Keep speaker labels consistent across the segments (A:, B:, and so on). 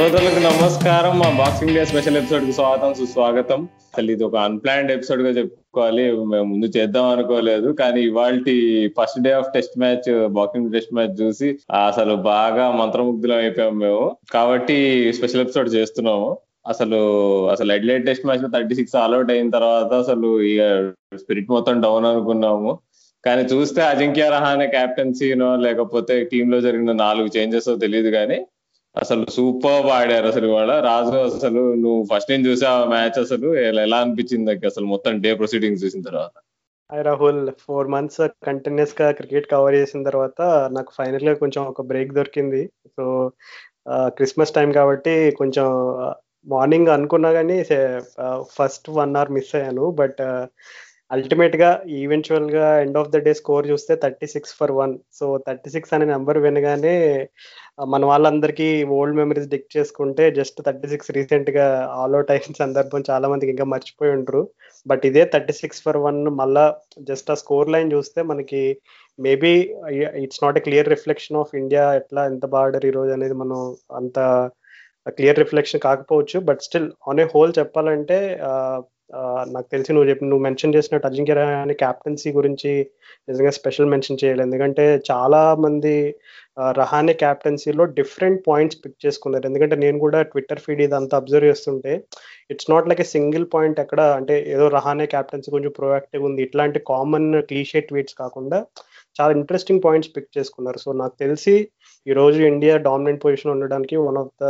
A: శ్రోతలకు నమస్కారం. మా బాక్సింగ్ డే స్పెషల్ ఎపిసోడ్కి స్వాగతం సుస్వాగతం. అసలు ఇది ఒక అన్ప్లాన్డ్ ఎపిసోడ్గా చెప్పుకోవాలి. మేము ముందు చేద్దాం అనుకోలేదు కానీ ఇవాళ first day of test match boxing test match చూసి అసలు బాగా మంత్రముగ్ధులం అయిపోయాం మేము. కాబట్టి స్పెషల్ ఎపిసోడ్ చేస్తున్నాము. అసలు అసలు ఎడ్లైట్ టెస్ట్ మ్యాచ్లో థర్టీ సిక్స్ ఆల్అౌట్ అయిన తర్వాత అసలు ఇక స్పిరిట్ మొత్తం డౌన్ అనుకున్నాము. కానీ చూస్తే అజింక్య రహానే క్యాప్టెన్సీనో లేకపోతే టీమ్లో జరిగిన నాలుగు చేంజెస్ తెలియదు కానీ అసలు సూపర్ ఆడారు అసలు ఇవాళ. రాజు అసలు నువ్వు ఫస్ట్ నేను చూసా మ్యాచ్ అసలు. ఎలా అనిపించింది అసలు మొత్తం డే ప్రొసీడింగ్స్ చూసిన తర్వాత?
B: హాయ్ రాహుల్ ఫోర్ మంత్స్ కంటిన్యూస్గా క్రికెట్ కవర్ చేసిన తర్వాత నాకు ఫైనల్గా కొంచెం ఒక బ్రేక్ దొరికింది. సో క్రిస్మస్ టైం కాబట్టి కొంచెం మార్నింగ్ అనుకున్నా కానీ ఫస్ట్ వన్ అవర్ మిస్ అయ్యాను. బట్ అల్టిమేట్గా ఈవెన్చువల్గా end of the day score చూస్తే thirty six for one so thirty six అనే నెంబర్ వినగానే మన వాళ్ళందరికీ ఓల్డ్ మెమరీస్ డిక్ చేసుకుంటే జస్ట్ థర్టీ సిక్స్ రీసెంట్గా అవుట్ అయిన సందర్భం చాలా మందికి ఇంకా మర్చిపోయి ఉంటారు బట్ ఇదే థర్టీ సిక్స్ ఫర్ వన్ మళ్ళా జస్ట్ ఆ స్కోర్ లైన్ చూస్తే మనకి maybe it's not a clear reflection of India ఎట్లా ఎంత బాగా ఈ రోజు అనేది మనం అంత క్లియర్ రిఫ్లెక్షన్ కాకపోవచ్చు. But still on a whole చెప్పాలంటే నాకు తెలిసి నువ్వు చెప్పి నువ్వు మెన్షన్ చేసినట్టు అజింక్య రహానే క్యాప్టెన్సీ గురించి నిజంగా స్పెషల్ మెన్షన్ చేయాలి ఎందుకంటే చాలా మంది రహానే క్యాప్టెన్సీలో డిఫరెంట్ పాయింట్స్ పిక్ చేసుకున్నారు. ఎందుకంటే నేను కూడా ట్విట్టర్ ఫీడ్ ఇదంతా అబ్జర్వ్ చేస్తుంటే it's not like a single point ఎక్కడ అంటే ఏదో రహానే క్యాప్టెన్సీ కొంచెం ప్రొయాక్టివ్ ఉంది. ఇట్లాంటి కామన్ క్లీషే ట్వీట్స్ కాకుండా చాలా ఇంట్రెస్టింగ్ పాయింట్స్ పిక్ చేసుకున్నారు. సో నాకు తెలిసి ఈ రోజు ఇండియా డామినెంట్ పొజిషన్ ఉండడానికి one of the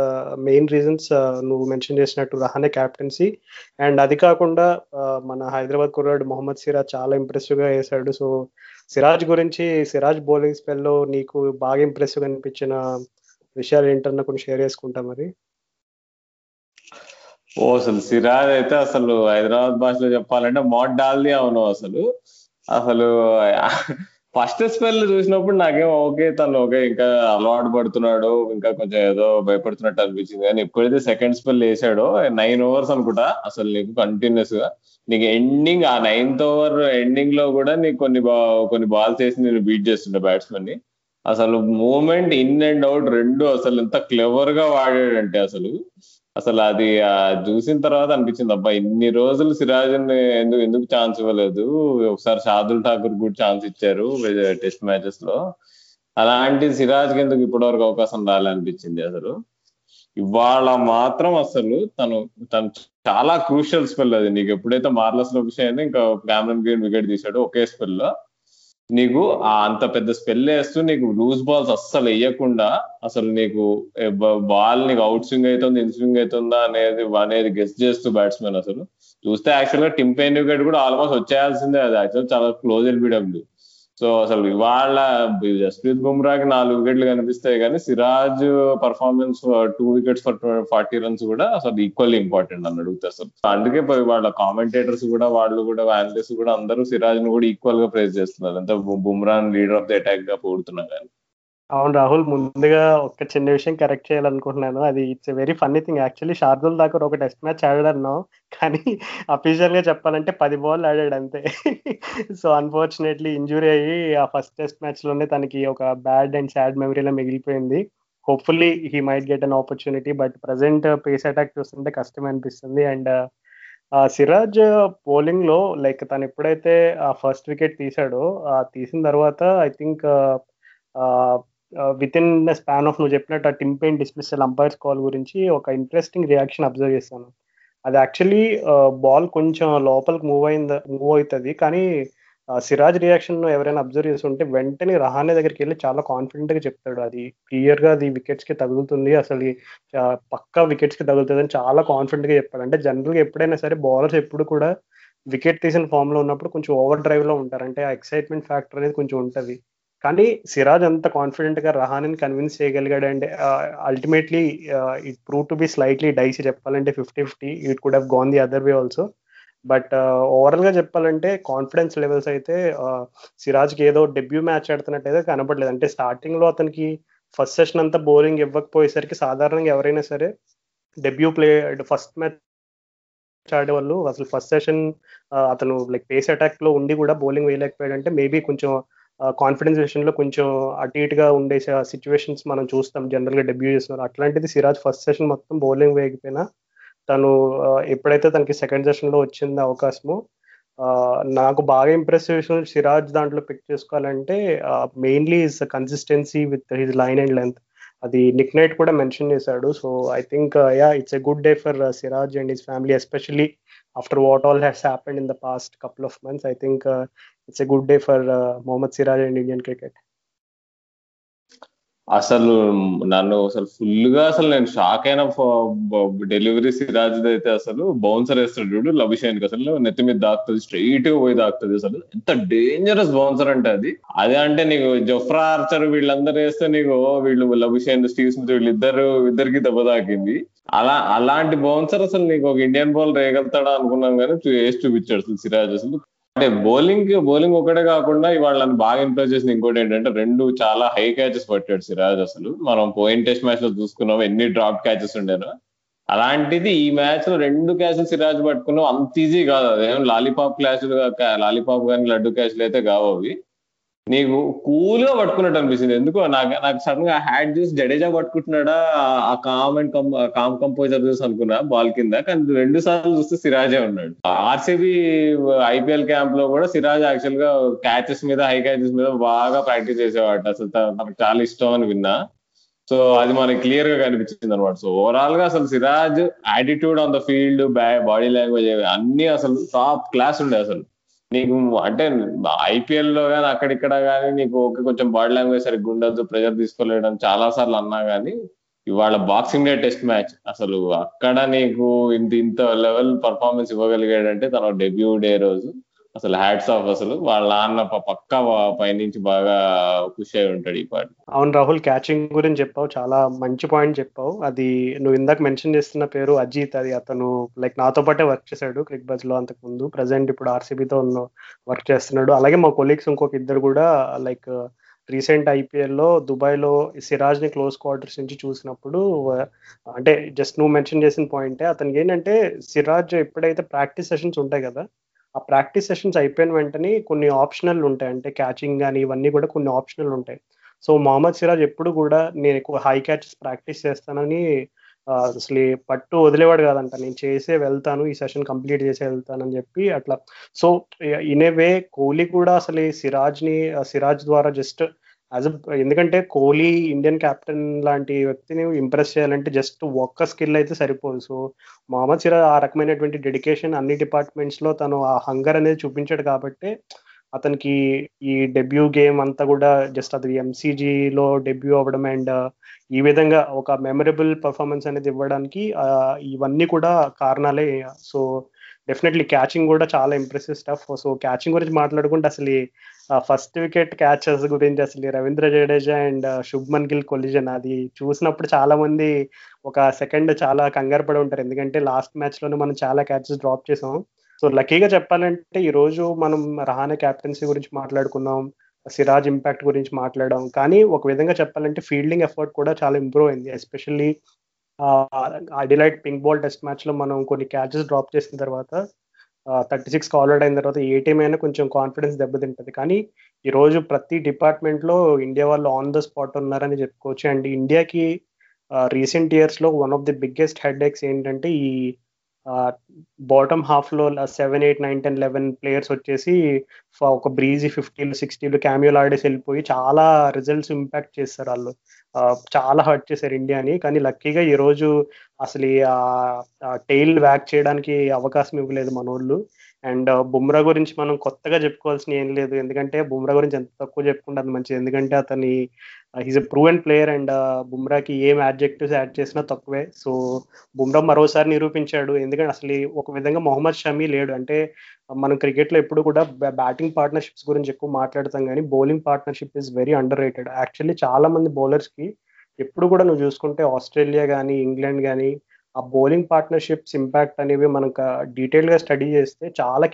B: main reasons నువ్వు మెన్షన్ చేసినట్టు రహానే క్యాప్టెన్సీ అండ్ అది కాకుండా uh, మన హైదరాబాద్ కుర్రాడు మొహమ్మద్ సిరాజ్ చాలా ఇంప్రెసివ్గా వేశాడు. సో సిరాజ్ గురించి సిరాజ్ బౌలింగ్ స్పెల్లో నీకు బాగా ఇంప్రెసివ్గా అనిపించిన విషయాలు ఏంటన్నా కొన్ని షేర్ చేసుకుంటా మరి?
A: ఓ అసలు సిరాజ్ అయితే అసలు హైదరాబాద్ భాషలో చెప్పాలంటే మోడ్ డాల్ది అవును అసలు. అసలు ఫస్ట్ స్పెల్ చూసినప్పుడు నాకేం ఓకే తను ఓకే ఇంకా అలవాటు పడుతున్నాడు ఇంకా కొంచెం ఏదో భయపడుతున్నట్టు అనిపించింది. కానీ ఎప్పుడైతే సెకండ్ స్పెల్ వేసాడో నైన్ ఓవర్స్ అనుకుంటా అసలు నీకు కంటిన్యూస్గా. నీకు ఎండింగ్ ఆ నైన్త్ ఓవర్ ఎండింగ్లో కూడా నీకు కొన్ని కొన్ని బాల్స్ వేసి నేను బీట్ చేస్తుండే బ్యాట్స్మెన్ని. అసలు మూమెంట్ ఇన్ అండ్ అవుట్ రెండు అసలు ఎంత క్లెవర్గా వాడాడంటే అసలు. అసలు అది చూసిన తర్వాత అనిపించింది అబ్బా ఇన్ని రోజులు సిరాజ్ ఎందుకు ఎందుకు ఛాన్స్ ఇవ్వలేదు? ఒకసారి షాదుల్ ఠాకూర్ కూడా ఛాన్స్ ఇచ్చారు టెస్ట్ మ్యాచెస్లో. అలాంటి సిరాజ్కి ఎందుకు ఇప్పటి వరకు అవకాశం రాలనిపించింది అసలు? ఇవాళ మాత్రం అసలు తను తను చాలా క్రూషియల్ స్పెల్ అది. నీకు ఎప్పుడైతే మార్లస్లో విషయం ఇంకా క్యామరన్ గ్రీన్ వికెట్ తీసాడు ఒకే స్పెల్లో. నీకు అంత పెద్ద స్పెల్ వేస్తూ నీకు లూజ్ బాల్స్ అస్సలు వేయకుండా అసలు నీకు బాల్ నీకు అవుట్ స్వింగ్ అవుతుంది ఇన్ స్వింగ్ అవుతుందా అనేది అనేది గెస్ట్ చేస్తూ బ్యాట్స్మెన్ అసలు. చూస్తే యాక్చువల్గా టిమ్ వికెట్ కూడా ఆల్మోస్ట్ వచ్చేయాల్సిందే అది. యాక్చువల్ చాలా క్లోజ్ ఎల్బిడబ్ల్యూ సో అసలు ఇవాళ జస్ప్రీత్ బుమ్రాకి నాలుగు వికెట్లు కనిపిస్తాయి కానీ Siraj performance two wickets for forty runs కూడా అసలు ఈక్వల్లీ ఇంపార్టెంట్ అని అడుగుతా అసలు అందుకే వాళ్ళ కామెంటేటర్స్ కూడా వాళ్ళు కూడా అనలిస్ట్ కూడా అందరూ సిరాజ్ను కూడా ఈక్వల్గా ప్రేస్ చేస్తున్నారు. అంతా బుమ్రాన్ లీడర్ ఆఫ్ ది అటాక్గా పోడుతున్నా కానీ.
B: అవును రాహుల్ ముందుగా ఒక చిన్న విషయం కరెక్ట్ చేయాలనుకుంటున్నాను. అది it's very funny thing actually Shardul దాకా ఒక టెస్ట్ మ్యాచ్ ఆడాడన్నాం. కానీ అఫీషియల్గా చెప్పాలంటే పది బాల్ ఆడాడు అంతే. సో అన్ఫార్చునేట్లీ ఇంజురీ అయ్యి ఆ ఫస్ట్ టెస్ట్ మ్యాచ్లోనే తనకి ఒక బ్యాడ్ అండ్ సాడ్ మెమరీలో మిగిలిపోయింది. Hopefully he might get an opportunity but present pace attack చూస్తుంటే కష్టం అనిపిస్తుంది. అండ్ uh, సిరాజ్ బౌలింగ్లో లైక్ తను ఎప్పుడైతే ఆ ఫస్ట్ వికెట్ తీసాడో తీసిన తర్వాత I think within the span of నువ్వు చెప్పినట్టు ఆ Tim Paine dismissal umpire's call గురించి ఒక ఇంట్రెస్టింగ్ రియాక్షన్ అబ్జర్వ్ చేశాను అది యాక్చువల్లీ బాల్ కొంచెం లోపలికి మూవ్ అయింది మూవ్ అవుతుంది. కానీ సిరాజ్ రియాక్షన్ ఎవరైనా అబ్జర్వ్ చేసి ఉంటే వెంటనే రహానే దగ్గరికి వెళ్ళి చాలా కాన్ఫిడెంట్గా చెప్తాడు. అది క్లియర్గా అది వికెట్స్కి తగులుతుంది. అసలు పక్కా వికెట్స్కి తగులుతుంది అని చాలా కాన్ఫిడెంట్గా చెప్పాడు. అంటే జనరల్గా ఎప్పుడైనా సరే బౌలర్స్ ఎప్పుడు కూడా వికెట్ తీసిన ఫామ్లో ఉన్నప్పుడు కొంచెం ఓవర్ డ్రైవ్లో ఉంటారు. అంటే ఆ ఎక్సైట్మెంట్ ఫ్యాక్టర్ అనేది కొంచెం ఉంటుంది. కానీ సిరాజ్ అంత కాన్ఫిడెంట్గా రహానని కన్విన్స్ చేయగలిగాడు and ultimately it prove to be slightly dicey చెప్పాలంటే fifty fifty it could have gone the other way also but ఓవరాల్గా చెప్పాలంటే కాన్ఫిడెన్స్ లెవెల్స్ అయితే సిరాజ్కి ఏదో డెబ్యూ మ్యాచ్ ఆడుతున్నట్టయితే కనపడలేదు. అంటే స్టార్టింగ్లో అతనికి ఫస్ట్ సెషన్ అంతా బౌలింగ్ ఇవ్వకపోయేసరికి సాధారణంగా ఎవరైనా సరే డెబ్యూ ప్లే ఫస్ట్ మ్యాచ్ ఆడే వాళ్ళు అసలు ఫస్ట్ సెషన్ అతను లైక్ పేస్ అటాక్లో ఉండి కూడా బౌలింగ్ వేయలేకపోయాడంటే మేబీ కొంచెం కాన్ఫిడెన్స్ విషయంలో కొంచెం అటు ఇటుగా ఉండే సిచ్యువేషన్స్ మనం చూస్తాం. జనరల్గా డెబ్యూ చేస్తున్నారు. అట్లాంటిది సిరాజ్ ఫస్ట్ సెషన్ మొత్తం బౌలింగ్ వేయకపోయినా తను ఎప్పుడైతే తనకి సెకండ్ సెషన్లో వచ్చింది అవకాశము నాకు బాగా ఇంప్రెసివ్ విషయం సిరాజ్ దాంట్లో పిక్ చేసుకోవాలంటే mainly is consistency with his line and length అది నిక్ నైట్ కూడా మెన్షన్ చేశాడు. So I think yeah it's a good day for Siraj and his family especially after what all has happened in the past couple of months, I think uh, it's a good day for uh, Mohammad Siraj and Indian cricket.
A: అసలు నన్ను అసలు ఫుల్గా అసలు నేను shock అయిన delivery Siraj అయితే అసలు bouncer వేస్తాడు చూడు లభిషేన్కి అసలు నెత్తి మీద దాక్తుంది స్ట్రైట్గా పోయి దాక్తుంది అసలు. ఎంత డేంజరస్ బౌన్సర్ అంటే అది. అదే అంటే నీకు జొఫ్రా ఆర్చర్ వీళ్ళందరూ వేస్తే నీకు వీళ్ళు లభిషేన్ స్టీవ్ స్మిత్ వీళ్ళిద్దరు ఇద్దరికి దెబ్బ తాకింది. అలా అలాంటి బౌన్సర్ అసలు నీకు ఒక ఇండియన్ బాల్ వేయగలుగుతాడా అనుకున్నాం కానీ వేసి చూపించాడు అసలు సిరాజ్ అసలు. అంటే బౌలింగ్ బౌలింగ్ ఒకటే కాకుండా ఇవాళ నన్ను బాగా ఇంప్రెస్ చేసిన ఇంకోటి ఏంటంటే రెండు చాలా హై క్యాచెస్ పట్టాడు సిరాజ్ అసలు. మనం పోయిన టెస్ట్ మ్యాచ్లో చూసుకున్నాం ఎన్ని డ్రాప్ క్యాచెస్ ఉండేనో. అలాంటిది ఈ మ్యాచ్లో రెండు క్యాచ్లు సిరాజ్ పట్టుకున్నాం అంత ఈజీ కాదు. అదేం లాలీపాప్ క్యాచ్ లాలీపాప్ కానీ లడ్డు క్యాచ్లు అయితే కావు అవి. నీకు కూల్గా పట్టుకున్నట్టు అనిపిస్తుంది. ఎందుకు నాకు నాకు సడన్గా హ్యాట్ చూసి జడేజా పట్టుకుంటున్నాడా? ఆ కామ్ అండ్ కామ్ కంపోజర్ చూసి అనుకున్నా బాల్ కింద. కానీ రెండు సార్లు చూస్తే సిరాజే ఉన్నాడు. ఆర్సీబీ ఐపీఎల్ క్యాంప్లో కూడా సిరాజ్ యాక్చువల్గా క్యాచెస్ మీద హై క్యాచెస్ మీద బాగా ప్రాక్టీస్ చేసేవాడు. అసలు నాకు చాలా ఇష్టం అని విన్నా. సో అది మనకి క్లియర్గా కనిపించింది అనమాట సో ఓవరాల్గా అసలు Siraj attitude on the field body language అన్ని అసలు టాప్ క్లాస్ ఉండే అసలు. నీకు అంటే ఐపీఎల్లో కానీ అక్కడిక్కడ కానీ నీకు ఓకే కొంచెం బాడీ లాంగ్వేజ్ సరిగ్గా ఉండదు ప్రెజర్ తీసుకోలేడం చాలా సార్లు అన్నా కానీ ఇవాళ బాక్సింగ్ డే టెస్ట్ మ్యాచ్ అసలు అక్కడ నీకు ఇంత ఇంత లెవెల్ పర్ఫార్మెన్స్ ఇవ్వగలిగాడంటే తన డెబ్యూ డే రోజు. అసలు హ్యాట్స్ ఆఫ్ అసలు. వాళ్ళ నాన్న పక్క పైనుంచి బాగా ఖుషి అయి ఉంటాడు ఈ పాట.
B: అవును రాహుల్ క్యాచింగ్ గురించి చెప్పావు. చాలా మంచి పాయింట్ చెప్పావు. అది నువ్వు ఇందాక మెన్షన్ చేస్తున్న పేరు అజిత్. అది అతను లైక్ నాతో పాటే వర్క్ చేశాడు క్రిక్ బజ్లో అంతకు ముందు ప్రజెంట్ ఇప్పుడు ఆర్సీబీతో ఉన్న వర్క్ చేస్తున్నాడు. అలాగే మా కొలీగ్స్ ఇంకొక ఇద్దరు కూడా లైక్ రీసెంట్ ఐపీఎల్లో దుబాయ్లో సిరాజ్ని క్లోజ్ క్వార్టర్స్ నుంచి చూసినప్పుడు అంటే జస్ట్ నువ్వు మెన్షన్ చేసిన పాయింటే అతనికి ఏంటంటే సిరాజ్ ఎప్పుడైతే ప్రాక్టీస్ సెషన్స్ ఉంటాయి కదా ఆ ప్రాక్టీస్ సెషన్స్ అయిపోయిన వెంటనే కొన్ని ఆప్షనల్ ఉంటాయి. అంటే క్యాచింగ్ కానీ ఇవన్నీ కూడా కొన్ని ఆప్షనల్ ఉంటాయి. సో మొహమ్మద్ సిరాజ్ ఎప్పుడు కూడా నేను ఎక్కువ హై క్యాచెస్ ప్రాక్టీస్ చేస్తానని అసలు పట్టు వదిలేవాడు కాదంట. నేను చేసే వెళ్తాను ఈ సెషన్ కంప్లీట్ చేసే వెళ్తానని చెప్పి అట్లా. So in a way Kohli కూడా అసలు సిరాజ్ని సిరాజ్ ద్వారా జస్ట్ యాజ్ ఎందుకంటే కోహ్లీ ఇండియన్ కెప్టెన్ లాంటి వ్యక్తిని ఇంప్రెస్ చేయాలంటే జస్ట్ ఒక్క స్కిల్ అయితే సరిపోదు. సో మహమ్మద్ సిరాజ్ ఆ రకమైనటువంటి డెడికేషన్ అన్ని డిపార్ట్మెంట్స్లో తను ఆ హంగర్ అనేది చూపించాడు కాబట్టి అతనికి ఈ డెబ్యూ గేమ్ అంతా కూడా జస్ట్ అది ఎంసీజీలో డెబ్యూ అవ్వడం అండ్ uh, ఈ విధంగా ఒక మెమరబుల్ పర్ఫార్మెన్స్ అనేది ఇవ్వడానికి ఇవన్నీ కూడా కారణాలే. సో డెఫినెట్లీ క్యాచింగ్ కూడా చాలా ఇంప్రెసివ్ స్టఫ్ సో క్యాచింగ్ గురించి మాట్లాడుకుంటే అసలు ఫస్ట్ వికెట్ క్యాచెస్ గురించి అసలు రవీంద్ర జడేజా అండ్ శుభ్మన్ గిల్ కొలిజన్. అది చూసినప్పుడు చాలా మంది ఒక సెకండ్ చాలా కంగారు పడి ఉంటారు. ఎందుకంటే లాస్ట్ మ్యాచ్లోనే మనం చాలా క్యాచెస్ డ్రాప్ చేసాం. సో లక్కీగా చెప్పాలంటే ఈ రోజు మనం రహానే క్యాప్టెన్సీ గురించి మాట్లాడుకున్నాం. సిరాజ్ ఇంపాక్ట్ గురించి మాట్లాడడం కానీ ఒక విధంగా చెప్పాలంటే ఫీల్డింగ్ ఎఫర్ట్ కూడా చాలా ఇంప్రూవ్ అయింది. Especially Adelaide pink ball test మ్యాచ్లో మనం కొన్ని క్యాచెస్ డ్రాప్ చేసిన తర్వాత థర్టీ సిక్స్ కాల్అౌట్ అయిన తర్వాత ఏ టీం అయినా కొంచెం కాన్ఫిడెన్స్ దెబ్బతింటుంది. కానీ ఈ రోజు ప్రతి డిపార్ట్మెంట్లో ఇండియా వాళ్ళు ఆన్ ద స్పాట్ ఉన్నారని చెప్పుకోవచ్చు. అండ్ ఇండియాకి రీసెంట్ ఇయర్స్లో one of the biggest headaches ఏంటంటే ఈ బాటమ్ హాఫ్లో seven eight nine ten eleven players వచ్చేసి ఒక బ్రీజీ ఫిఫ్టీలు సిక్స్టీలు క్యామియోలు ఆడేసి వెళ్ళిపోయి చాలా రిజల్ట్స్ ఇంపాక్ట్ చేస్తారు వాళ్ళు. చాలా హర్ట్ చేశారు ఇండియాని. కానీ లక్కీగా ఈ రోజు అసలు టైల్ వ్యాక్ చేయడానికి అవకాశం ఇవ్వలేదు మన వాళ్ళు. అండ్ బుమ్రా గురించి మనం కొత్తగా చెప్పుకోవాల్సిన ఏం లేదు. ఎందుకంటే బుమ్రా గురించి ఎంత తక్కువ చెప్పుకుంటే అంత మంచిది. ఎందుకంటే అతని he's a proven player and బుమ్రాకి ఏం యాడ్జెక్టివ్స్ యాడ్ చేసినా తక్కువే. సో బుమ్రా మరోసారి నిరూపించాడు. ఎందుకంటే అసలు ఒక విధంగా మొహమ్మద్ షమీ లేడు. అంటే మనం క్రికెట్లో ఎప్పుడు కూడా బ్యాటింగ్ పార్ట్నర్షిప్స్ గురించి ఎక్కువ మాట్లాడతాం కానీ bowling partnership is very underrated actually చాలా మంది బౌలర్స్కి ఎప్పుడు కూడా నువ్వు చూసుకుంటే ఆస్ట్రేలియా కానీ ఇంగ్లాండ్ కానీ ఆ బౌలింగ్ పార్ట్నర్షిప్స్ ఇంపాక్ట్ అనేవి మనకు డీటెయిల్గా స్టడీ చేస్తే చాలా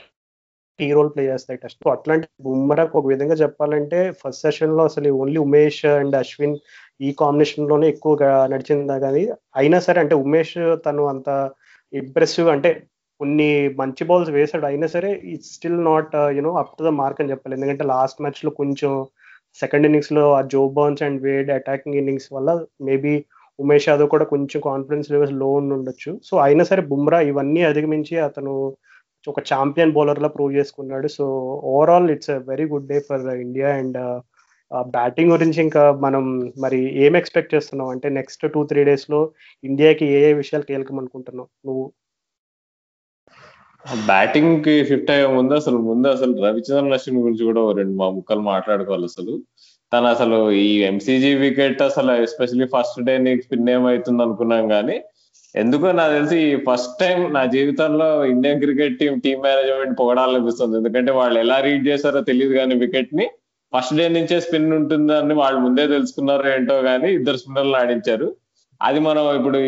B: కీ రోల్ ప్లే చేస్తాయి టెస్ట్. సో అట్లాంటి బుమ్రాక్ ఒక విధంగా చెప్పాలంటే ఫస్ట్ సెషన్లో అసలు ఓన్లీ ఉమేష్ అండ్ అశ్విన్ ఈ కాంబినేషన్లోనే ఎక్కువగా నడిచింది కానీ అయినా సరే అంటే ఉమేష్ తను అంత ఇంప్రెసివ్ అంటే కొన్ని మంచి బాల్స్ వేసాడు అయినా సరే it's still not you know up to the mark అని చెప్పాలి. ఎందుకంటే లాస్ట్ మ్యాచ్లో కొంచెం సెకండ్ ఇన్నింగ్స్లో ఆ Joe Burns and Wade attacking innings వల్ల మేబీ ఉమేష్ యాదవ్ కూడా కొంచెం కాన్ఫిడెన్స్ లెవెల్స్లో ఉండొచ్చు. సో అయినా సరే బుమ్రా ఇవన్నీ అధిగమించి అతను ఒక ఛాంపియన్ బౌలర్ లా ప్రూవ్ చేసుకున్నాడు. So overall it's a very good day for India and batting గురించి ఇంకా మనం మరి ఏం ఎక్స్పెక్ట్ చేస్తున్నావు? అంటే నెక్స్ట్ టూ త్రీ డేస్లో ఇండియాకి ఏ ఏ విషయాలు కీలకం అనుకుంటున్నావు నువ్వు?
A: బ్యాటింగ్కి షిఫ్ట్ అయ్యే ముందు అసలు ముందు అసలు రవిచంద్రన్ అశ్విన్ గురించి కూడా రెండు మా ముక్కలు మాట్లాడుకోవాలి అసలు. తను అసలు ఈ ఎంసీజీ వికెట్ అసలు ఎస్పెషల్లీ ఫస్ట్ డే నీకు స్పిన్ ఏమవుతుంది అనుకున్నాం కానీ ఎందుకో నాకు తెలిసి ఫస్ట్ టైం నా జీవితంలో Indian cricket team team management పొగడాలనిపిస్తుంది. ఎందుకంటే వాళ్ళు ఎలా రీడ్ చేశారో తెలియదు కానీ వికెట్ని ఫస్ట్ డే నుంచే స్పిన్ ఉంటుందని వాళ్ళు ముందే తెలుసుకున్నారో ఏంటో కానీ ఇద్దరు స్పిన్నర్లు ఆడించారు. అది మనం ఇప్పుడు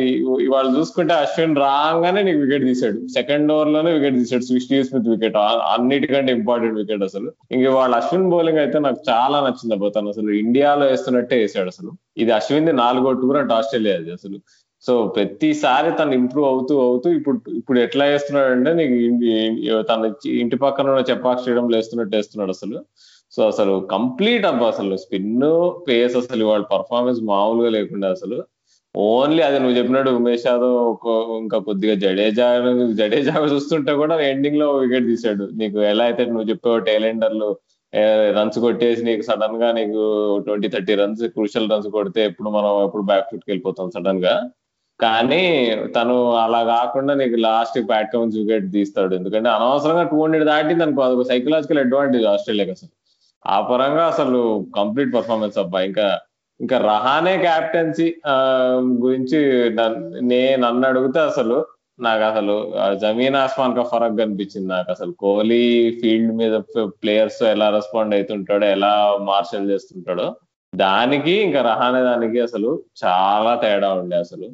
A: ఇవాళ చూసుకుంటే అశ్విన్ రాగానే నీకు వికెట్ తీసాడు సెకండ్ ఓవర్లోనే వికెట్ తీసాడు స్టీవ్ స్మిత్ వికెట్ అన్నిటికంటే ఇంపార్టెంట్ వికెట్ అసలు. ఇంక వాళ్ళ అశ్విన్ బౌలింగ్ అయితే నాకు చాలా నచ్చింది పోతాను అసలు ఇండియాలో వేస్తున్నట్టే వేసాడు అసలు. ఇది అశ్విన్ ది నాలుగో టూర్ అంటే ఆస్ట్రేలియా అది అసలు. సో ప్రతిసారి తను ఇంప్రూవ్ అవుతూ అవుతూ ఇప్పుడు ఇప్పుడు ఎట్లా వేస్తున్నాడు అంటే నీకు తన ఇంటి పక్కన ఉన్న చెపాక్ స్టేడియంలో వేస్తున్నట్టు వేస్తున్నాడు అసలు. సో అసలు కంప్లీట్ అబ్బా అసలు. స్పిన్ పేస్ అసలు వాళ్ళ పర్ఫార్మెన్స్ మామూలుగా లేకుండా అసలు. ఓన్లీ అది నువ్వు చెప్పినట్టు ఉమేష్ యాదవ్ ఇంకా కొద్దిగా జడేజా జడేజా చూస్తుంటే కూడా ఎండింగ్లో వికెట్ తీసాడు నీకు ఎలా అయితే నువ్వు చెప్పావు టైలెండర్లు రన్స్ కొట్టేసి నీకు సడన్గా నీకు twenty thirty runs crucial runs కొడితే ఎప్పుడు మనం ఎప్పుడు బ్యాక్ ఫుట్కి వెళ్ళిపోతాం సడన్గా. కానీ తను అలా కాకుండా నీకు లాస్ట్ బ్యాట్ కౌన్స్ వికెట్ తీస్తాడు. ఎందుకంటే అనవసరంగా టూ హండ్రెడ్ దాటింది అనుకో అదొక సైకలాజికల్ అడ్వాంటేజ్ ఆస్ట్రేలియాకి అసలు. ఆ పరంగా అసలు కంప్లీట్ పర్ఫార్మెన్స్ అబ్బా. ఇంకా ఇంకా రహానే క్యాప్టెన్సీ గురించి నేను నన్ను అడిగితే అసలు నాకు అసలు జమీన్ ఆస్మాన్ కా ఫరక్ కనిపించింది నాకు అసలు. కోహ్లీ ఫీల్డ్ మీద ప్లేయర్స్ ఎలా రెస్పాండ్ అవుతుంటాడో ఎలా మార్షల్ చేస్తుంటాడో దానికి ఇంకా రహానే దానికి అసలు చాలా తేడా ఉండే అసలు.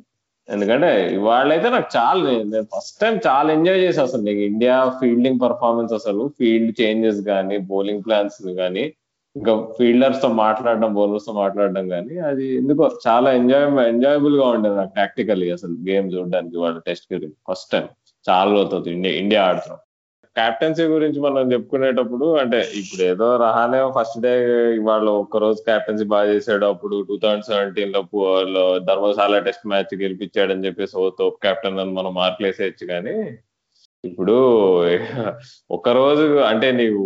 A: ఎందుకంటే ఇవాళైతే నాకు చాలా నేను ఫస్ట్ టైం చాలా ఎంజాయ్ చేసి అసలు. నీకు ఇండియా ఫీల్డింగ్ పర్ఫార్మెన్స్ అసలు ఫీల్డ్ చేంజెస్ కానీ బౌలింగ్ ప్లాన్స్ కానీ ఇంకా ఫీల్డర్స్తో మాట్లాడడం బౌలర్స్తో మాట్లాడడం కానీ అది ఎందుకో చాలా ఎంజాయ్ ఎంజాయబుల్గా ఉండేది నాకు ప్రాక్టికల్లీ అసలు గేమ్ చూడడానికి వాళ్ళ టెస్ట్ క్రికెట్ ఫస్ట్ టైం చాలా అవుతుంది ఇండియా ఇండియా ఆడుతున్నాం. క్యాప్టెన్సీ గురించి మనం చెప్పుకునేటప్పుడు అంటే ఇప్పుడు ఏదో రహానే ఫస్ట్ డే వాళ్ళు ఒక్క రోజు క్యాప్టెన్సీ బాగా చేసాడు. అప్పుడు టూ థౌజండ్ సెవెంటీన్లో ధర్మశాల టెస్ట్ మ్యాచ్ గెలిపించాడని చెప్పేసి ఓ తోపు కెప్టెన్ అని మనం మార్కులు వేసేయచ్చు కానీ ఇప్పుడు ఒక రోజు అంటే నీవు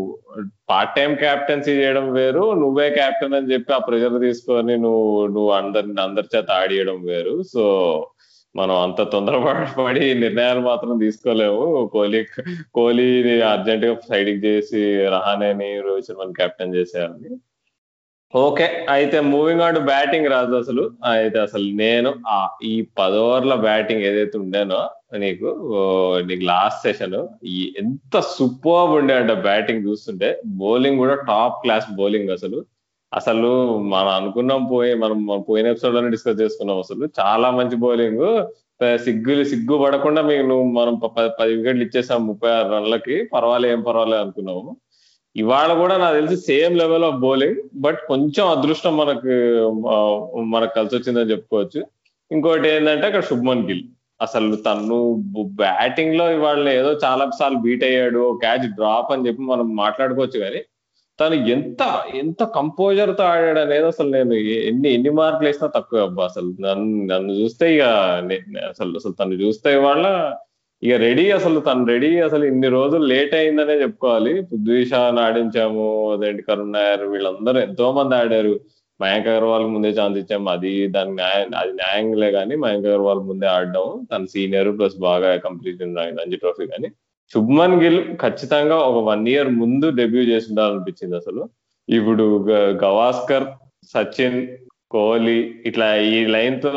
A: పార్ట్ టైం క్యాప్టెన్సీ చేయడం వేరు నువ్వే క్యాప్టెన్ అని చెప్పి ఆ ప్రెజర్ తీసుకొని నువ్వు నువ్వు అందరి అందరి చేత ఆడియడం వేరు. సో మనం అంత తొందరపడి నిర్ణయాలు మాత్రం తీసుకోలేము. కోహ్లీ కోహ్లీని అర్జెంట్గా సైడ్ చేసి రహానేని రోహిత్ శర్మని కెప్టెన్ చేసేయాలని. ఓకే అయితే మూవింగ్ ఆన్ టు బ్యాటింగ్ రాదు అసలు. అయితే అసలు నేను ఈ పది ఓవర్ల బ్యాటింగ్ ఏదైతే ఉండేనో నీకు నీకు లాస్ట్ సెషన్ ఎంత సూపర్ ఉండే అంటే బ్యాటింగ్ చూస్తుంటే బౌలింగ్ కూడా టాప్ క్లాస్ బౌలింగ్ అసలు. అసలు మనం అనుకున్నాం పోయి మనం పోయిన ఎపిసోడ్లోనే డిస్కస్ చేసుకున్నాం అసలు. చాలా మంచి బౌలింగ్ సిగ్గులు సిగ్గు పడకుండా మీకు నువ్వు మనం పది వికెట్లు ఇచ్చేసాం ముప్పై ఆరు రన్లకి. పర్వాలే ఏం పర్వాలే అనుకున్నాము. ఇవాళ కూడా నాకు తెలిసి same level of bowling but కొంచెం అదృష్టం మనకు మనకు కలిసి వచ్చిందని చెప్పుకోవచ్చు. ఇంకోటి ఏంటంటే అక్కడ శుభ్మన్ గిల్. అసలు తను బ్యాటింగ్లో ఇవాళ ఏదో చాలా సార్లు బీట్ అయ్యాడు క్యాచ్ డ్రాప్ అని చెప్పి మనం మాట్లాడుకోవచ్చు కానీ తను ఎంత ఎంత కంపోజర్తో ఆడాడు అనేది అసలు నేను ఎన్ని ఎన్ని మార్కులు వేసినా తక్కువ అబ్బా. అసలు నన్ను నన్ను చూస్తే ఇక అసలు అసలు తను చూస్తే ఇవాళ ఇక రెడీ అసలు తను రెడీ అసలు ఇన్ని రోజులు లేట్ అయిందనే చెప్పుకోవాలి. పృథ్వీషాని ఆడించాము అదేంటి కరుణ్ నాయర్ వీళ్ళందరూ ఎంతో మంది ఆడారు. మయాంక్ అగర్వాల్ ముందే ఛాన్స్ ఇచ్చాం. అది దాని న్యాయం అది న్యాయంలే కానీ మయాంక్ అగర్వాల్ ముందే ఆడడం తన సీనియర్ ప్లస్ బాగా కంప్లీట్ రంజీ ట్రోఫీ కానీ. శుభ్మన్ గిల్ ఖచ్చితంగా ఒక వన్ ఇయర్ ముందు డెబ్యూ చేసి ఉండాలనిపించింది అసలు. ఇప్పుడు గవాస్కర్ సచిన్ కోహ్లీ ఇట్లా ఈ లైన్తో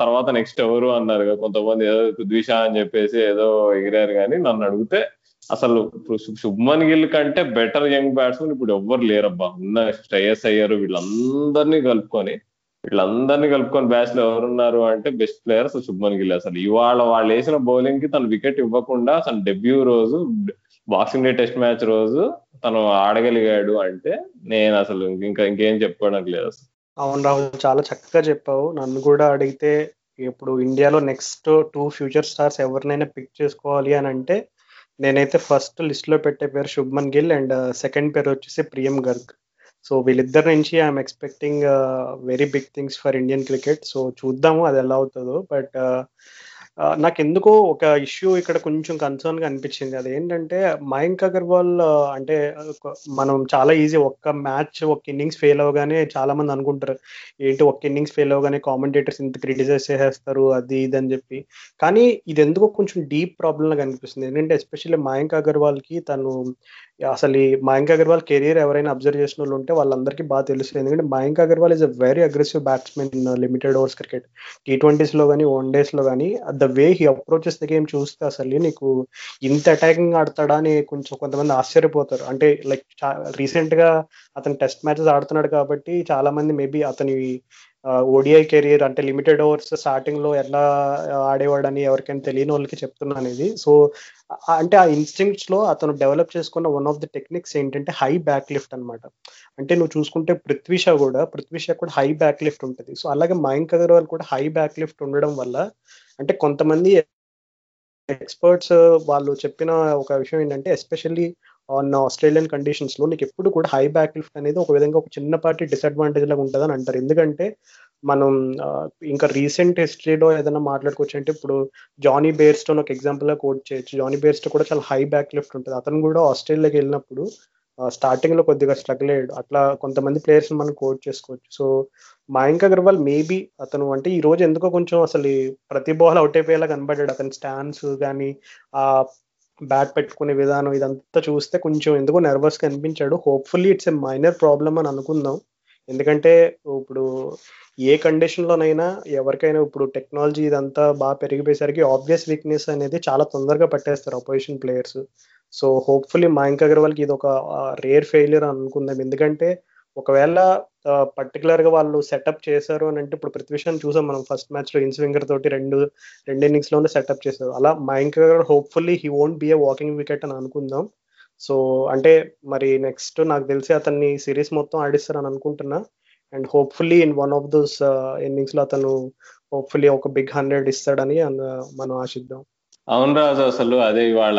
A: తర్వాత నెక్స్ట్ ఎవరు అన్నారు కొంతమంది ఏదో పృథ్వీషా అని చెప్పేసి ఏదో ఎగిరారు కానీ నన్ను అడిగితే అసలు శుభ్మన్ గిల్ కంటే బెటర్ యంగ్ బ్యాట్స్మెన్ ఇప్పుడు ఎవ్వరు లేరబ్బా. ఉన్న శ్రేయస్ అయ్యారు వీళ్ళందరినీ కలుపుకొని వీళ్ళందరినీ కలుపుకొని బ్యాచ్లో ఎవరున్నారు అంటే బెస్ట్ ప్లేయర్ శుభ్మన్ గిల్ అసలు. ఇవాళ వాళ్ళు వేసిన బౌలింగ్కి తను వికెట్ ఇవ్వకుండా అసలు డెబ్యూ రోజు బాక్సింగ్ డే టెస్ట్ మ్యాచ్ రోజు తను ఆడగలిగాడు అంటే నేను అసలు ఇంకా ఇంకేం చెప్పుకోవడానికి లేదు అసలు.
B: అవును రాహుల్ చాలా చక్కగా చెప్పావు. నన్ను కూడా అడిగితే ఇప్పుడు ఇండియాలో నెక్స్ట్ టూ ఫ్యూచర్ స్టార్స్ ఎవరినైనా పిక్ చేసుకోవాలి అని అంటే నేనైతే ఫస్ట్ లిస్ట్లో పెట్టే పేరు Shubman Gill and uh, second పేరు వచ్చేసి ప్రియం గర్గ్. సో వీళ్ళిద్దరి నుంచి I'm expecting very big things for Indian cricket so చూద్దాము అది ఎలా అవుతుందో. బట్ నాకు ఎందుకో ఒక ఇష్యూ ఇక్కడ కొంచెం కన్సర్న్గా అనిపించింది. అది ఏంటంటే మయాంక్ అగర్వాల్ అంటే మనం చాలా ఈజీ ఒక్క మ్యాచ్ ఒక ఇన్నింగ్స్ ఫెయిల్ అవగానే చాలా మంది అనుకుంటారు. ఏంటి ఒక్క ఇన్నింగ్స్ ఫెయిల్ అవగానే కామెంటేటర్స్ ఇంత క్రిటిసైజ్ చేసేస్తారు అది ఇది అని చెప్పి. కానీ ఇది ఎందుకో కొంచెం డీప్ ప్రాబ్లం లాగా అనిపిస్తుంది. ఎందుకంటే ఎస్పెషల్లీ మయాంక్ అగర్వాల్కి తను అసలు ఈ మయాంక్ అగర్వాల్ కెరీర్ ఎవరైనా అబ్జర్వ్ చేసిన వాళ్ళు ఉంటే వాళ్ళందరికీ బాగా తెలుస్తుంది ఎందుకంటే Mayank Agarwal is a very aggressive batsmen in limited overs cricket T ట్వంటీస్లో కానీ వన్ డేస్లో కానీ the way he approaches the game చూస్తే అసలు నీకు ఇంత అటాకింగ్ ఆడతాడా అని కొంచెం కొంతమంది ఆశ్చర్యపోతారు. అంటే లైక్ రీసెంట్గా అతను టెస్ట్ మ్యాచెస్ ఆడుతున్నాడు కాబట్టి చాలా మంది మేబీ అతని ఓడిఐ కెరీర్ అంటే లిమిటెడ్ ఓవర్స్ స్టార్టింగ్లో ఎలా ఆడేవాడని ఎవరికైనా తెలియని వాళ్ళకి చెప్తున్నాను ఇది సో అంటే ఆ ఇన్స్టింగ్స్లో అతను డెవలప్ చేసుకున్న వన్ ఆఫ్ ద టెక్నిక్స్ ఏంటంటే హై బ్యాక్ లిఫ్ట్ అనమాట అంటే నువ్వు చూసుకుంటే పృథ్వీ కూడా పృథ్వీష కూడా హై బ్యాక్ లిఫ్ట్ ఉంటుంది. సో అలాగే మయంక్ అగర్వాల్ కూడా హై బ్యాక్ లిఫ్ట్ ఉండడం వల్ల అంటే కొంతమంది ఎక్స్పర్ట్స్ వాళ్ళు చెప్పిన ఒక విషయం ఏంటంటే ఎస్పెషల్లీ ఆన్ ఆస్ట్రేలియన్ కండిషన్స్లో నీకు ఎప్పుడు కూడా హై బ్యాక్ లిఫ్ట్ అనేది ఒక విధంగా ఒక చిన్నపాటి డిసడ్వాంటేజ్ లాగా ఉంటుంది అని అంటారు. ఎందుకంటే మనం ఇంకా రీసెంట్ హిస్టరీలో ఏదైనా మాట్లాడుకోవచ్చు అంటే ఇప్పుడు జానీ బేర్స్టోన్ ఒక ఎగ్జాంపుల్గా కోట్ చేయొచ్చు. జానీ బేర్స్టో కూడా చాలా హై బ్యాక్ లిఫ్ట్ ఉంటుంది. అతను కూడా ఆస్ట్రేలియాకి వెళ్ళినప్పుడు స్టార్టింగ్లో కొద్దిగా స్ట్రగుల్ అయ్యాడు. అట్లా కొంతమంది ప్లేయర్స్ మనం కోట్ చేసుకోవచ్చు. సో మయాంక్ అగర్వాల్ మేబీ అతను అంటే ఈ రోజు ఎందుకో కొంచెం అసలు ప్రతి బాల్ అవుట్ అయిపోయేలా కనబడ్డాడు. అతని స్టాన్స్ కానీ ఆ బ్యాట్ పెట్టుకునే విధానం ఇదంతా చూస్తే కొంచెం ఎందుకో నర్వస్ కనిపించాడు hopefully it's a minor problem అని అనుకుందాం. ఎందుకంటే ఇప్పుడు ఏ కండిషన్లోనైనా ఎవరికైనా ఇప్పుడు టెక్నాలజీ ఇదంతా బాగా పెరిగిపోయేసరికి ఆబ్వియస్ వీక్నెస్ అనేది చాలా తొందరగా పట్టేస్తారు opposition players so hopefully Mayank అగర్వాల్కి ఇది ఒక రేర్ ఫెయిలియర్ అనుకుందాం. ఎందుకంటే ఒకవేళ పర్టికులర్గా వాళ్ళు సెటప్ చేశారు అని అంటే ఇప్పుడు పృథ్వీషాన్ చూసాం మనం. ఫస్ట్ మ్యాచ్లో ఇన్స్వింగర్ తోటి రెండు రెండు ఇన్నింగ్స్లోనే సెటప్ చేశారు. అలా Mayank Agarwal hopefully he won't be a walking wicket అని అనుకుందాం. సో అంటే మరి నెక్స్ట్ నాకు తెలిసి అతన్ని సిరీస్ మొత్తం ఆడిస్తారని అనుకుంటున్నా. And hopefully in one of those ఇన్నింగ్స్లో అతను హోప్ఫుల్లీ ఒక బిగ్ హండ్రెడ్ ఇస్తాడని మనం ఆశిద్దాం.
A: అవును రాజు అసలు అదే ఇవాళ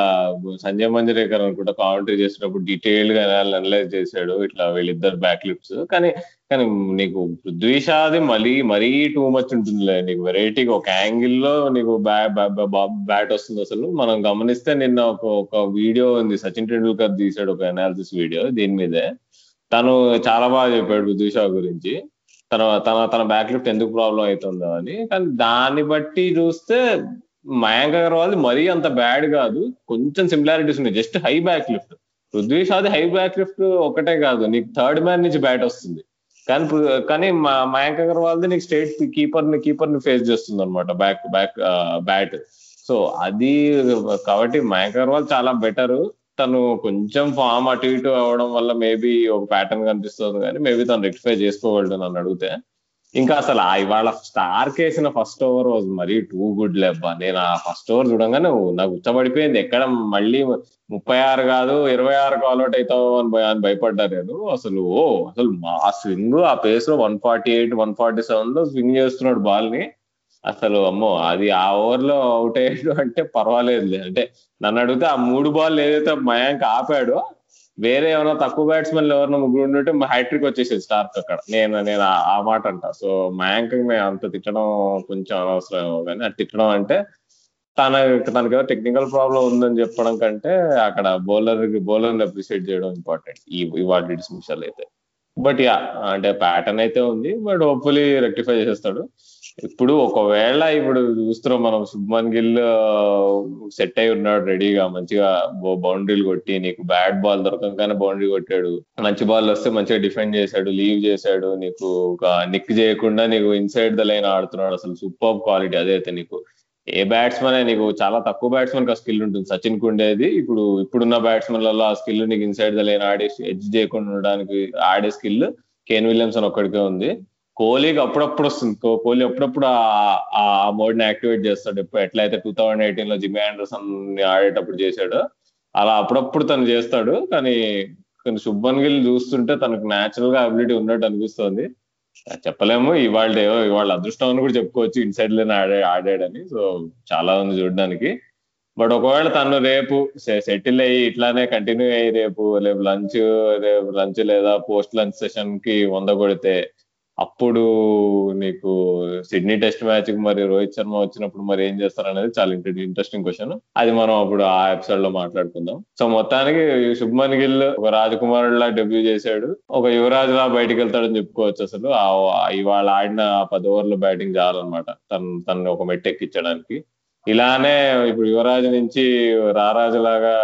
A: సంజయ్ మంజరేకర్ అనుకుంటా కామెంటరీ చేసినప్పుడు డీటెయిల్గా అనలైజ్ చేశాడు ఇట్లా వీళ్ళిద్దరు బ్యాక్ లిప్స్ కానీ కానీ నీకు పృథ్వీ షాది మళ్ళీ మరీ టూ మచ్ ఉంటుందిలే. నీకు వెరైటీగా ఒక యాంగిల్లో నీకు బ్యాట్ వస్తుంది అసలు. మనం గమనిస్తే నిన్న ఒక ఒక వీడియో ఉంది. సచిన్ టెండూల్కర్ తీసాడు ఒక అనాలిసిస్ వీడియో దీని మీదే. తను చాలా బాగా చెప్పాడు పృథ్వీ గురించి. తన తన తన బ్యాక్ లిఫ్ట్ ఎందుకు ప్రాబ్లం అవుతుందో అని. కానీ దాన్ని బట్టి చూస్తే మయాంక్ అగర్వాల్ మరీ అంత బ్యాడ్ కాదు. కొంచెం సిమిలారిటీస్ ఉన్నాయి. Just high back lift Prithvi Shadi high back lift ఒకటే కాదు. నీకు థర్డ్ మ్యాన్ నుంచి బ్యాట్ వస్తుంది. కానీ కానీ మయాంక్ అగర్వాల్ది నీకు స్టేట్ కీపర్ని కీపర్ని ఫేస్ చేస్తుంది అనమాట బ్యాక్ బ్యాక్ బ్యాట్ సో అది కాబట్టి మయాంక్ అగర్వాల్ చాలా బెటర్ తను కొంచెం ఫామ్ అటు ఇటు అవడం వల్ల మేబీ ఒక ప్యాటర్న్ కనిపిస్తుంది కానీ మేబీ తను రెక్టిఫై చేసుకోగలడు నన్ను అడిగితే ఇంకా అసలు ఇవాళ స్టార్ కేసిన ఫస్ట్ ఓవర్ వాజ్ మరీ టూ గుడ్ లెబ్బా. నేను ఆ ఫస్ట్ ఓవర్ చూడంగానే నాకు ఉచ్చబడిపోయింది ఎక్కడ మళ్ళీ ముప్పై ఆరు కాదు ఇరవై ఆరు కాల్అౌట్ అవుతావు అని అని భయపడ్డా నేను. అసలు ఓ అసలు ఆ స్వింగ్ ఆ పేస్లో one forty eight one forty సెవెన్లో స్వింగ్ చేస్తున్నాడు బాల్ని. అసలు అమ్మో అది ఆ ఓవర్లో అవుట్ అయ్యాడు అంటే పర్వాలేదు అంటే నన్ను అడిగితే ఆ మూడు బాల్ ఏదైతే మయాంక్ ఆపాడో వేరే ఏమైనా తక్కువ బ్యాట్స్మెన్ ఎవరైనా ముగ్గురు ఉంటే హ్యాట్రిక్ వచ్చేసేది స్టార్క్ అక్కడ. నేను నేను ఆ మాట అంట. సో మయాంక్ అంత తిట్టడం కొంచెం అనవసరం కానీ అది తిట్టడం అంటే తన తనకి ఏదో టెక్నికల్ ప్రాబ్లం ఉందని చెప్పడం కంటే అక్కడ బౌలర్ బౌలర్ అప్రిషియేట్ చేయడం ఇంపార్టెంట్ ఈ ఇవాళ డిస్మిషల్ అయితే. బట్ యా అంటే ప్యాటర్న్ అయితే ఉంది. బట్ హోప్ఫుల్లీ రెక్టిఫై చేసేస్తాడు. ఇప్పుడు ఒకవేళ ఇప్పుడు చూస్తున్నాం మనం శుభ్మన్ గిల్ సెట్ అయి ఉన్నాడు రెడీగా మంచిగా బౌండరీలు కొట్టి నీకు బ్యాట్ బాల్ దొరకంగానే బౌండరీ కొట్టాడు. మంచి బాల్ వస్తే మంచిగా డిఫెండ్ చేశాడు లీవ్ చేశాడు నీకు ఒక నిక్ చేయకుండా నీకు ఇన్సైడ్ ద లైన్ ఆడుతున్నాడు. అసలు సూపర్ క్వాలిటీ అదైతే నీకు. ఏ బ్యాట్స్మెన్ నీకు చాలా తక్కువ బ్యాట్స్మెన్కి ఆ స్కిల్ ఉంటుంది. సచిన్ కుండేది ఇప్పుడు ఇప్పుడున్న బ్యాట్స్మెన్లలో ఆ స్కిల్ నీకు ఇన్సైడ్ ద లైన్ ఆడే ఎడ్జ్ చేయకుండా ఉండడానికి ఆడే స్కిల్ కేన్ విలియమ్సన్ ఒక్కడికే ఉంది. కోహ్లీకి అప్పుడప్పుడు వస్తుంది. కోహ్లీ అప్పుడప్పుడు ఆ మోడ్ని యాక్టివేట్ చేస్తాడు. ఎప్పుడు ఎట్లయితే టూ థౌజండ్ ఎయిటీన్లో జిమ్మీ ఆండర్సన్ ఆడేటప్పుడు చేశాడు అలా అప్పుడప్పుడు తను చేస్తాడు. కానీ కానీ శుభన్ గిల్ చూస్తుంటే తనకు న్యాచురల్గా అబిలిటీ ఉన్నట్టు అనిపిస్తుంది. చెప్పలేము. ఇవాళ ఇవాళ అదృష్టం అని కూడా చెప్పుకోవచ్చు. ఇన్సైడ్లోనే ఆడే ఆడాడని. సో చాలా ఉంది చూడడానికి. బట్ ఒకవేళ తను రేపు సెటిల్ అయ్యి ఇట్లానే కంటిన్యూ అయ్యి రేపు రేపు లంచ్ రేపు లంచ్ లేదా పోస్ట్ లంచ్ సెషన్కి వంద కొడితే అప్పుడు నీకు సిడ్నీ టెస్ట్ మ్యాచ్కి మరి రోహిత్ శర్మ వచ్చినప్పుడు మరి ఏం చేస్తారు అనేది చాలా ఇంట్రెస్టింగ్ క్వశ్చన్ అది మనం అప్పుడు ఆ ఎపిసోడ్లో మాట్లాడుకుందాం. సో మొత్తానికి శుభ్మన్ గిల్ ఒక రాజకుమారుడు లా డెబ్యూ చేశాడు. ఒక యువరాజు లా బయటకు వెళ్తాడని చెప్పుకోవచ్చు అసలు. ఇవాళ ఆడిన పది ఓవర్లు బ్యాటింగ్ చాలన్నమాట. తను తను ఒక మెట్టెక్కించడానికి ఇలానే ఇప్పుడు యువరాజు నుంచి రారాజు లాగా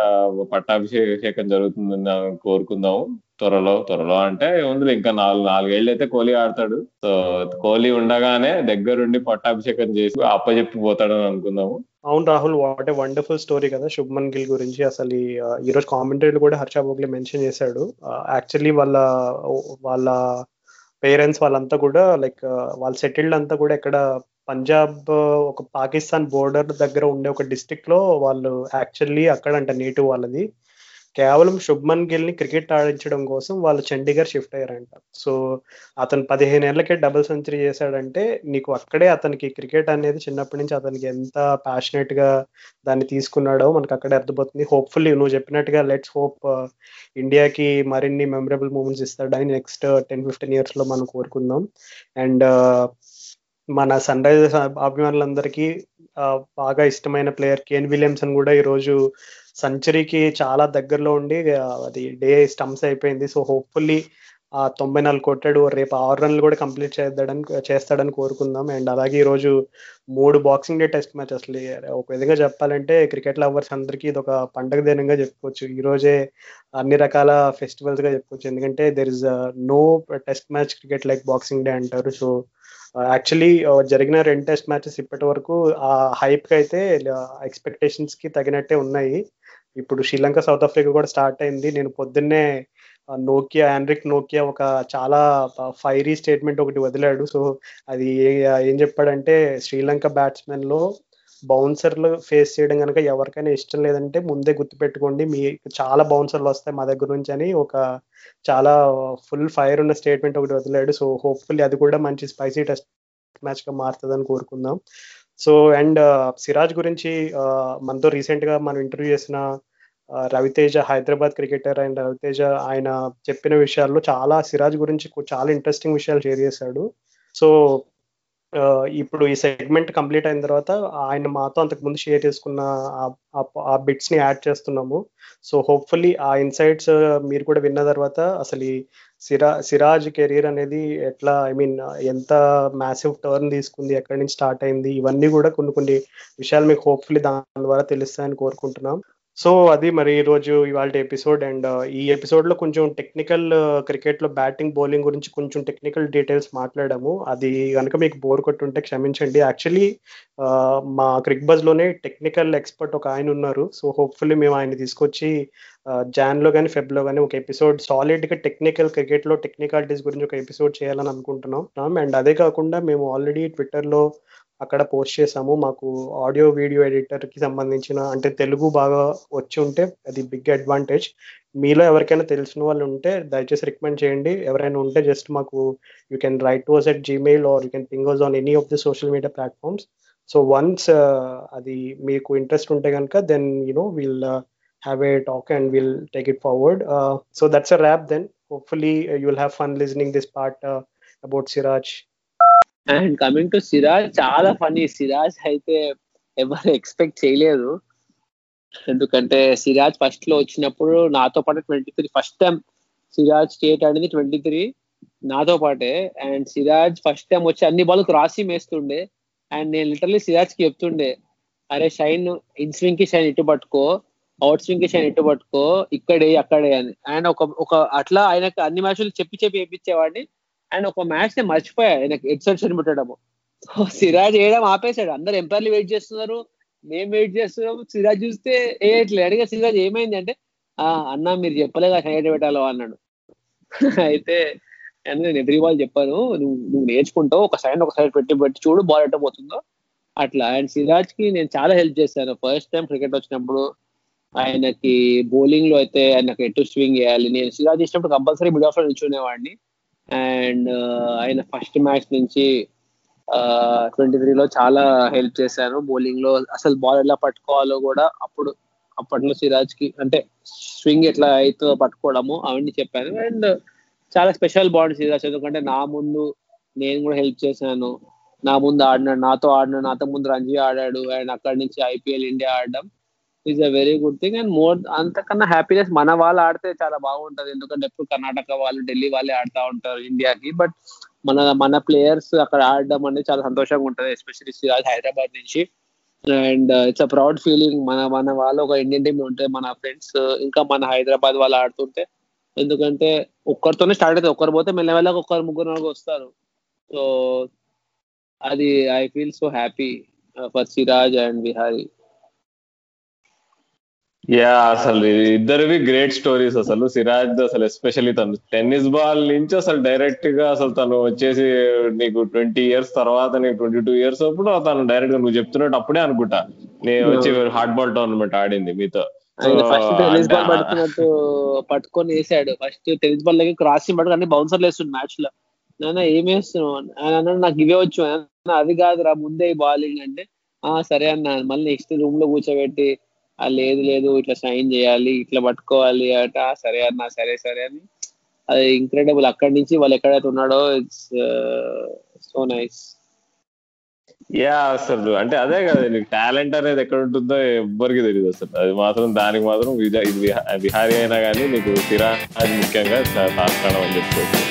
A: పట్టాభిషేకం జరుగుతుందని కోరుకుందాము. త్వరలో త్వరలో అంటే ఉంది ఇంకా నాలుగు నాలుగేళ్ళు అయితే కోహ్లీ ఆడతాడు. సో కోహ్లీ ఉండగానే దగ్గరుండి పట్టాభిషేకం చేసి అప్పచెప్పి పోతాడని అనుకుందాము.
B: అవును Rahul what a wonderful story కదా శుభ్మన్ గిల్ గురించి. అసలు ఈ రోజు కామెంటరీలు కూడా హర్ష బోగ్లే మెన్షన్ చేశాడు. యాక్చువల్లీ వాళ్ళ వాళ్ళ పేరెంట్స్ వాళ్ళంతా కూడా లైక్ వాళ్ళు సెటిల్డ్ అంతా కూడా ఇక్కడ పంజాబ్ ఒక పాకిస్తాన్ బోర్డర్ దగ్గర ఉండే ఒక డిస్టిక్లో వాళ్ళు యాక్చువల్లీ అక్కడ అంట నేటివ్ వాళ్ళది. కేవలం శుభ్మన్ గిల్ని క్రికెట్ ఆడించడం కోసం వాళ్ళు చండీగఢ్ షిఫ్ట్ అయ్యారంట. సో అతను పదిహేను ఏళ్ళకే డబుల్ సెంచరీ చేశాడంటే నీకు అక్కడే అతనికి క్రికెట్ అనేది చిన్నప్పటి నుంచి అతనికి ఎంత ప్యాషనెట్గా దాన్ని తీసుకున్నాడో మనకు అక్కడే అర్థమవుతుంది. హోప్ఫుల్లీ నువ్వు చెప్పినట్టుగా లెట్స్ హోప్ uh, ఇండియాకి మరిన్ని మెమరబుల్ మూమెంట్స్ ఇస్తాడని నెక్స్ట్ టెన్ ఫిఫ్టీన్ ఇయర్స్లో మనం కోరుకుందాం. అండ్ uh, మన సన్ రైజర్స్ అభిమానులందరికీ uh, బాగా ఇష్టమైన ప్లేయర్ కేన్ విలియమ్సన్ కూడా ఈరోజు సెంచరీకి చాలా దగ్గరలో ఉండి అది డే స్టంప్స్ అయిపోయింది. సో హోప్ఫుల్లీ ఆ తొంభై నాలుగు కొట్టాడు. రేపు ఆరు రన్లు కూడా కంప్లీట్ చేద్దాడని చేస్తాడని కోరుకుందాం. అండ్ అలాగే ఈరోజు మూడు బాక్సింగ్ డే టెస్ట్ మ్యాచ్ అసలు. ఒక విధంగా చెప్పాలంటే క్రికెట్ లవర్స్ అందరికీ ఇది ఒక పండగ దినంగా చెప్పుకోవచ్చు. ఈరోజే అన్ని రకాల ఫెస్టివల్స్గా చెప్పుకోవచ్చు. ఎందుకంటే there is no test match cricket like boxing day అంటారు. సో యాక్చువల్లీ జరిగిన రెండు టెస్ట్ మ్యాచెస్ ఇప్పటి వరకు ఆ హైప్కి అయితే ఎక్స్పెక్టేషన్స్కి తగినట్టే ఉన్నాయి. ఇప్పుడు శ్రీలంక సౌత్ ఆఫ్రికా కూడా స్టార్ట్ అయింది. నేను పొద్దున్నే నోకియా ఆండ్రిక్ నోకియా ఒక చాలా ఫైరీ స్టేట్మెంట్ ఒకటి వదిలాడు. సో అది ఏం చెప్పాడంటే శ్రీలంక బ్యాట్స్మెన్లో బౌన్సర్లు ఫేస్ చేయడం కనుక ఎవరికైనా ఇష్టం లేదంటే ముందే గుర్తుపెట్టుకోండి. మీ చాలా బౌన్సర్లు వస్తాయి మా దగ్గర నుంచి అని ఒక చాలా ఫుల్ ఫైర్ ఉన్న స్టేట్మెంట్ ఒకటి వదిలాడు. సో హోప్ఫుల్లీ అది కూడా మంచి స్పైసీ టెస్ట్ మ్యాచ్గా మారుతుందని కోరుకుందాం. సో అండ్ సిరాజ్ గురించి మనతో రీసెంట్గా మనం ఇంటర్వ్యూ చేసిన రవితేజ హైదరాబాద్ క్రికెటర్ అండ్ రవితేజ ఆయన చెప్పిన విషయాల్లో చాలా సిరాజ్ గురించి చాలా ఇంట్రెస్టింగ్ విషయాలు షేర్ చేశాడు. సో ఇప్పుడు ఈ సెగ్మెంట్ కంప్లీట్ అయిన తర్వాత ఆయన మాతో అంతకు ముందు షేర్ చేసుకున్న ఆ బిట్స్ని యాడ్ చేస్తున్నాము. సో హోప్ఫుల్లీ ఆ ఇన్సైట్స్ మీరు కూడా విన్న తర్వాత అసలు ఈ సిరా సిరాజ్ కెరీర్ అనేది ఎట్లా ఐ మీన్ ఎంత మ్యాసివ్ టర్న్ తీసుకుంది ఎక్కడి నుంచి స్టార్ట్ అయింది ఇవన్నీ కూడా కొన్ని కొన్ని విషయాలు మీకు హోప్ఫుల్లీ దాని ద్వారా తెలుస్తాయని కోరుకుంటున్నాం. సో అది మరి ఈరోజు ఇవాళ ఎపిసోడ్ అండ్ uh, ఈ ఎపిసోడ్లో కొంచెం టెక్నికల్ క్రికెట్లో బ్యాటింగ్ బౌలింగ్ గురించి కొంచెం టెక్నికల్ డీటెయిల్స్ మాట్లాడాము. అది కనుక మీకు బోర్ కొట్టుంటే క్షమించండి. యాక్చువల్లీ uh, మా క్రిక్ టెక్నికల్ ఎక్స్పర్ట్ ఒక ఆయన ఉన్నారు. సో హోప్ఫుల్లీ మేము ఆయన తీసుకొచ్చి uh, జాన్లో కానీ ఫెబ్లో కానీ ఒక ఎపిసోడ్ సాలిడ్గా టెక్నికల్ క్రికెట్లో టెక్నికాలిటీస్ గురించి ఒక ఎపిసోడ్ చేయాలని అనుకుంటున్నాం. Um, అండ్ అదే కాకుండా మేము ఆల్రెడీ ట్విట్టర్లో అక్కడ పోస్ట్ చేసాము మాకు ఆడియో వీడియో ఎడిటర్కి సంబంధించిన అంటే తెలుగు బాగా వచ్చి ఉంటే అది బిగ్ అడ్వాంటేజ్. మీలో ఎవరికైనా తెలిసిన వాళ్ళు ఉంటే దయచేసి రికమెండ్ చేయండి. ఎవరైనా ఉంటే జస్ట్ మాకు you can write to us at Gmail or you can ping on any of the social media platforms so once అది మీకు ఇంట్రెస్ట్ ఉంటే కనుక then you know will have a talk and will take it forward so that's a wrap then hopefully you will have fun listening this part about Siraj
C: and coming to Siraj చాలా funny Siraj అయితే ఎవరు expect చేయలేదు. ఎందుకంటే సిరాజ్ ఫస్ట్లో వచ్చినప్పుడు నాతో పాటు twenty three first time Siraj state ఆడింది ట్వంటీ త్రీ నాతో పాటే. అండ్ సిరాజ్ ఫస్ట్ టైం వచ్చి అన్ని బాల్ క్రాసి వేస్తుండే అండ్ నేను లిటర్లీ సిరాజ్కి చెప్తుండే అరే షైన్ ఇన్ స్వింగ్కి షైన్ ఇటు పట్టుకో అవుట్ స్వింగ్కి షైన్ ఇటు పట్టుకో ఇక్కడే అక్కడే అని. అండ్ ఒక ఒక అట్లా ఆయనకు అన్ని మ్యాచ్లు చెప్పి చెప్పి వేయించేవాడిని అండ్ ఒక మ్యాచ్ నేను మర్చిపోయా. ఆయన ఎక్సెప్షన్ పెట్టడము సో సిరాజ్ వేయడం ఆపేశాడు. అందరు ఎంపైర్లు వెయిట్ చేస్తున్నారు. మేము వెయిట్ చేస్తున్నాము. సిరాజ్ చూస్తే వేయట్లేదు అడిగా సిరాజ్ ఏమైంది అంటే అన్న మీరు చెప్పలేదా? సైడ్ పెట్టాలో? అన్నాడు. అయితే నేను ఎవ్రీ బాల్ చెప్పాను. నువ్వు నువ్వు నేర్చుకుంటావు. ఒక సైడ్ ఒక సైడ్ పెట్టి పెట్టి చూడు బాల్ పోతుందో. అట్లా. అండ్ సిరాజ్కి నేను చాలా హెల్ప్ చేశాను. ఫస్ట్ టైం క్రికెట్ వచ్చినప్పుడు ఆయనకి బౌలింగ్లో అయితే ఆయనకు ఎటు స్వింగ్ చేయాలి? నేను సిరాజ్ ఇచ్చినప్పుడు కంపల్సరీ మిడ్ ఆఫ్లో నిల్చునేవాడిని అండ్ ఆయన ఫస్ట్ మ్యాచ్ నుంచి ట్వంటీ త్రీలో చాలా హెల్ప్ చేశాను బౌలింగ్లో అసలు బాల్ ఎలా పట్టుకోవాలో కూడా అప్పుడు అప్పట్లో సిరాజ్కి అంటే స్వింగ్ ఎట్లా అయితే పట్టుకోవడము అవన్నీ చెప్పాను అండ్ చాలా స్పెషల్ బాండ్ సిరాజ్ ఎందుకంటే నా ముందు నేను కూడా హెల్ప్ చేశాను. నా ముందు ఆడినాడు నాతో ఆడినాడు నాతో ముందు రంజీ ఆడాడు. అండ్ అక్కడి నుంచి ఐపీఎల్ ఇండియా ఆడడం. Is a very good thing and more అంతకన్నా హ్యాపీనెస్ మన వాళ్ళు ఆడితే చాలా బాగుంటది. ఎందుకంటే ఎప్పుడు కర్ణాటక వాళ్ళు ఢిల్లీ వాళ్ళే ఆడుతూ ఉంటారు ఇండియాకి. బట్ మన మన ప్లేయర్స్ అక్కడ ఆడడం అనేది చాలా సంతోషంగా ఉంటుంది ఎస్పెషల్లీ హైదరాబాద్ నుంచి. And it's a proud feeling మన మన వాళ్ళు ఒక ఇండియన్ టీమ్ ఉంటే మన ఫ్రెండ్స్ uh, ఇంకా మన హైదరాబాద్ వాళ్ళు ఆడుతుంటే ఎందుకంటే ఒక్కరితోనే స్టార్ట్ అవుతుంది. ఒక్కరు పోతే మెల్లమెల్లగా ఒక్కరు ముగ్గురు నలుగురు వస్తారు. సో అది I feel so happy for Siraj and Vihari
A: yeah అసలు ఇద్దరివి గ్రేట్ స్టోరీస్ అసలు. సిరాజ్ అసలు ఎస్పెషల్లీ తను టెన్నిస్ బాల్ నుంచి అసలు డైరెక్ట్గా అసలు తను వచ్చేసి నీకు ట్వంటీ ఇయర్స్ తర్వాత నీకు ట్వంటీ టూ ఇయర్స్ అప్పుడు తను డైరెక్ట్గా నువ్వు చెప్తున్నట్టు అప్పుడే అనుకుంటా. నేను వచ్చి హార్డ్ బాల్ టోర్నమెంట్ ఆడింది మీతో.
C: ఫస్ట్ టెన్నిస్ బాల్ పట్టుకొని వేసాడు. ఫస్ట్ టెన్నిస్ బాల్ దగ్గర క్రాసింగ్ పట్టుకు అన్ని బౌన్సర్లు వేస్తుండు మ్యాచ్లో. నాన్న ఏం వేస్తున్నావు? ఆయన అన్నాడు నాకు ఇవే వచ్చు. అది కాదురా ముందే బాలింగ్ అంటే. ఆ సరే అన్న మళ్ళీ నెక్స్ట్ రూమ్లో కూర్చోబెట్టి లేదు లేదు ఇట్లా సైన్ చేయాలి ఇట్లా పట్టుకోవాలి అట సరే అన్న సరే సరే అని. అది ఇంక్రెడిబుల్ అక్కడి నుంచి వాళ్ళు ఎక్కడైతే ఉన్నాడో ఇట్స్ సో నైస్
A: యా అసలు. అంటే అదే కదా నీకు టాలెంట్ అనేది ఎక్కడ ఉంటుందో ఎవ్వరికి తెలియదు అసలు. అది మాత్రం దానికి మాత్రం విహారీ అయినా కానీ నీకు సిరాజ్ ముఖ్యంగా తార్కాణం అని చెప్పుకోవచ్చు.